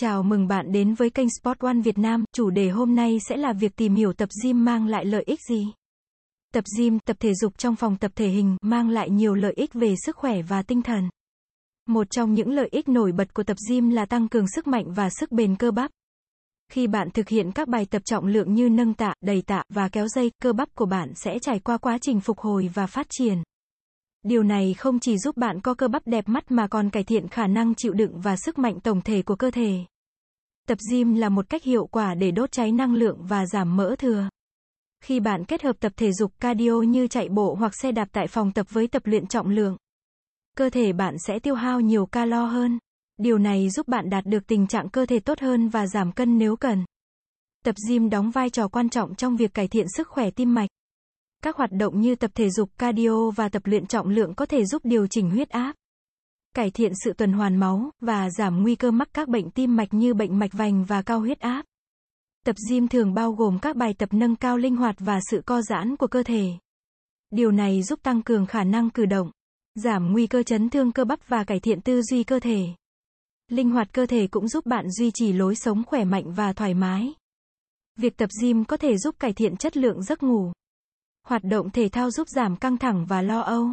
Chào mừng bạn đến với kênh Sport One Việt Nam. Chủ đề hôm nay sẽ là việc tìm hiểu tập gym mang lại lợi ích gì. Tập gym, tập thể dục trong phòng tập thể hình, mang lại nhiều lợi ích về sức khỏe và tinh thần. Một trong những lợi ích nổi bật của tập gym là tăng cường sức mạnh và sức bền cơ bắp. Khi bạn thực hiện các bài tập trọng lượng như nâng tạ, đẩy tạ và kéo dây, cơ bắp của bạn sẽ trải qua quá trình phục hồi và phát triển. Điều này không chỉ giúp bạn có cơ bắp đẹp mắt mà còn cải thiện khả năng chịu đựng và sức mạnh tổng thể của cơ thể. Tập gym là một cách hiệu quả để đốt cháy năng lượng và giảm mỡ thừa. Khi bạn kết hợp tập thể dục cardio như chạy bộ hoặc xe đạp tại phòng tập với tập luyện trọng lượng, cơ thể bạn sẽ tiêu hao nhiều calo hơn. Điều này giúp bạn đạt được tình trạng cơ thể tốt hơn và giảm cân nếu cần. Tập gym đóng vai trò quan trọng trong việc cải thiện sức khỏe tim mạch. Các hoạt động như tập thể dục cardio và tập luyện trọng lượng có thể giúp điều chỉnh huyết áp, cải thiện sự tuần hoàn máu và giảm nguy cơ mắc các bệnh tim mạch như bệnh mạch vành và cao huyết áp. Tập gym thường bao gồm các bài tập nâng cao linh hoạt và sự co giãn của cơ thể. Điều này giúp tăng cường khả năng cử động, giảm nguy cơ chấn thương cơ bắp và cải thiện tư duy cơ thể. Linh hoạt cơ thể cũng giúp bạn duy trì lối sống khỏe mạnh và thoải mái. Việc tập gym có thể giúp cải thiện chất lượng giấc ngủ. Hoạt động thể thao giúp giảm căng thẳng và lo âu,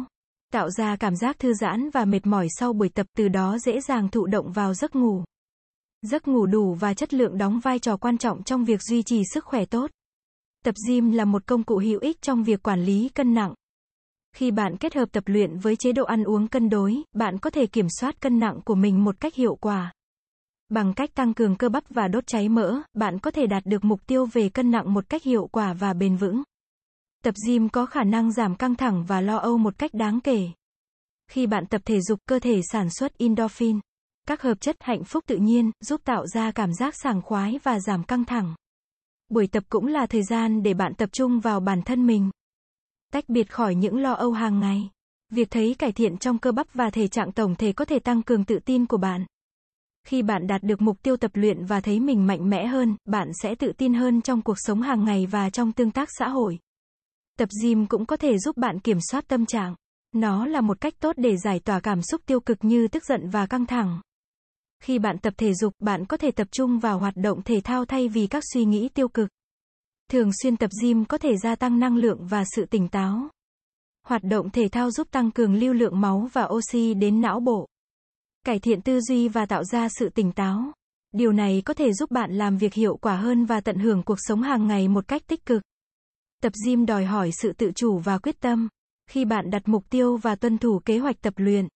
tạo ra cảm giác thư giãn và mệt mỏi sau buổi tập từ đó dễ dàng thụ động vào giấc ngủ. Giấc ngủ đủ và chất lượng đóng vai trò quan trọng trong việc duy trì sức khỏe tốt. Tập gym là một công cụ hữu ích trong việc quản lý cân nặng. Khi bạn kết hợp tập luyện với chế độ ăn uống cân đối, bạn có thể kiểm soát cân nặng của mình một cách hiệu quả. Bằng cách tăng cường cơ bắp và đốt cháy mỡ, bạn có thể đạt được mục tiêu về cân nặng một cách hiệu quả và bền vững. Tập gym có khả năng giảm căng thẳng và lo âu một cách đáng kể. Khi bạn tập thể dục, cơ thể sản xuất endorphin, các hợp chất hạnh phúc tự nhiên, giúp tạo ra cảm giác sảng khoái và giảm căng thẳng. Buổi tập cũng là thời gian để bạn tập trung vào bản thân mình. Tách biệt khỏi những lo âu hàng ngày. Việc thấy cải thiện trong cơ bắp và thể trạng tổng thể có thể tăng cường tự tin của bạn. Khi bạn đạt được mục tiêu tập luyện và thấy mình mạnh mẽ hơn, bạn sẽ tự tin hơn trong cuộc sống hàng ngày và trong tương tác xã hội. Tập gym cũng có thể giúp bạn kiểm soát tâm trạng. Nó là một cách tốt để giải tỏa cảm xúc tiêu cực như tức giận và căng thẳng. Khi bạn tập thể dục, bạn có thể tập trung vào hoạt động thể thao thay vì các suy nghĩ tiêu cực. Thường xuyên tập gym có thể gia tăng năng lượng và sự tỉnh táo. Hoạt động thể thao giúp tăng cường lưu lượng máu và oxy đến não bộ. Cải thiện tư duy và tạo ra sự tỉnh táo. Điều này có thể giúp bạn làm việc hiệu quả hơn và tận hưởng cuộc sống hàng ngày một cách tích cực. Tập gym đòi hỏi sự tự chủ và quyết tâm. Khi bạn đặt mục tiêu và tuân thủ kế hoạch tập luyện,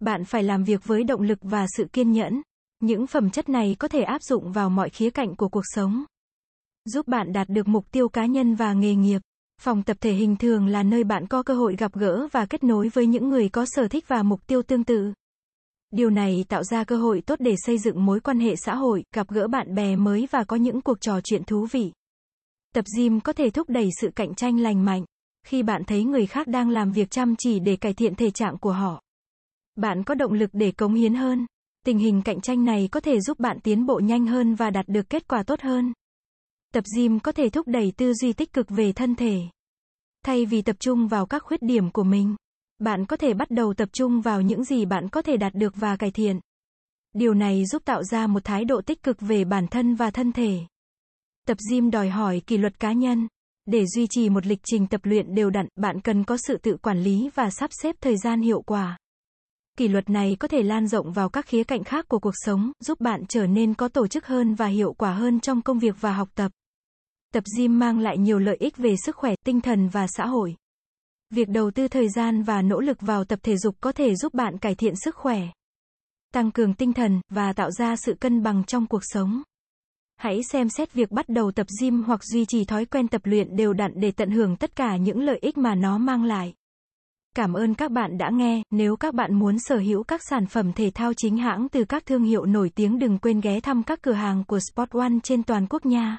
bạn phải làm việc với động lực và sự kiên nhẫn. Những phẩm chất này có thể áp dụng vào mọi khía cạnh của cuộc sống, giúp bạn đạt được mục tiêu cá nhân và nghề nghiệp. Phòng tập thể hình thường là nơi bạn có cơ hội gặp gỡ và kết nối với những người có sở thích và mục tiêu tương tự. Điều này tạo ra cơ hội tốt để xây dựng mối quan hệ xã hội, gặp gỡ bạn bè mới và có những cuộc trò chuyện thú vị. Tập gym có thể thúc đẩy sự cạnh tranh lành mạnh. Khi bạn thấy người khác đang làm việc chăm chỉ để cải thiện thể trạng của họ, bạn có động lực để cống hiến hơn. Tình hình cạnh tranh này có thể giúp bạn tiến bộ nhanh hơn và đạt được kết quả tốt hơn. Tập gym có thể thúc đẩy tư duy tích cực về thân thể. Thay vì tập trung vào các khuyết điểm của mình, bạn có thể bắt đầu tập trung vào những gì bạn có thể đạt được và cải thiện. Điều này giúp tạo ra một thái độ tích cực về bản thân và thân thể. Tập gym đòi hỏi kỷ luật cá nhân. Để duy trì một lịch trình tập luyện đều đặn, bạn cần có sự tự quản lý và sắp xếp thời gian hiệu quả. Kỷ luật này có thể lan rộng vào các khía cạnh khác của cuộc sống, giúp bạn trở nên có tổ chức hơn và hiệu quả hơn trong công việc và học tập. Tập gym mang lại nhiều lợi ích về sức khỏe, tinh thần và xã hội. Việc đầu tư thời gian và nỗ lực vào tập thể dục có thể giúp bạn cải thiện sức khỏe, tăng cường tinh thần và tạo ra sự cân bằng trong cuộc sống. Hãy xem xét việc bắt đầu tập gym hoặc duy trì thói quen tập luyện đều đặn để tận hưởng tất cả những lợi ích mà nó mang lại. Cảm ơn các bạn đã nghe, nếu các bạn muốn sở hữu các sản phẩm thể thao chính hãng từ các thương hiệu nổi tiếng đừng quên ghé thăm các cửa hàng của Sport One trên toàn quốc nha.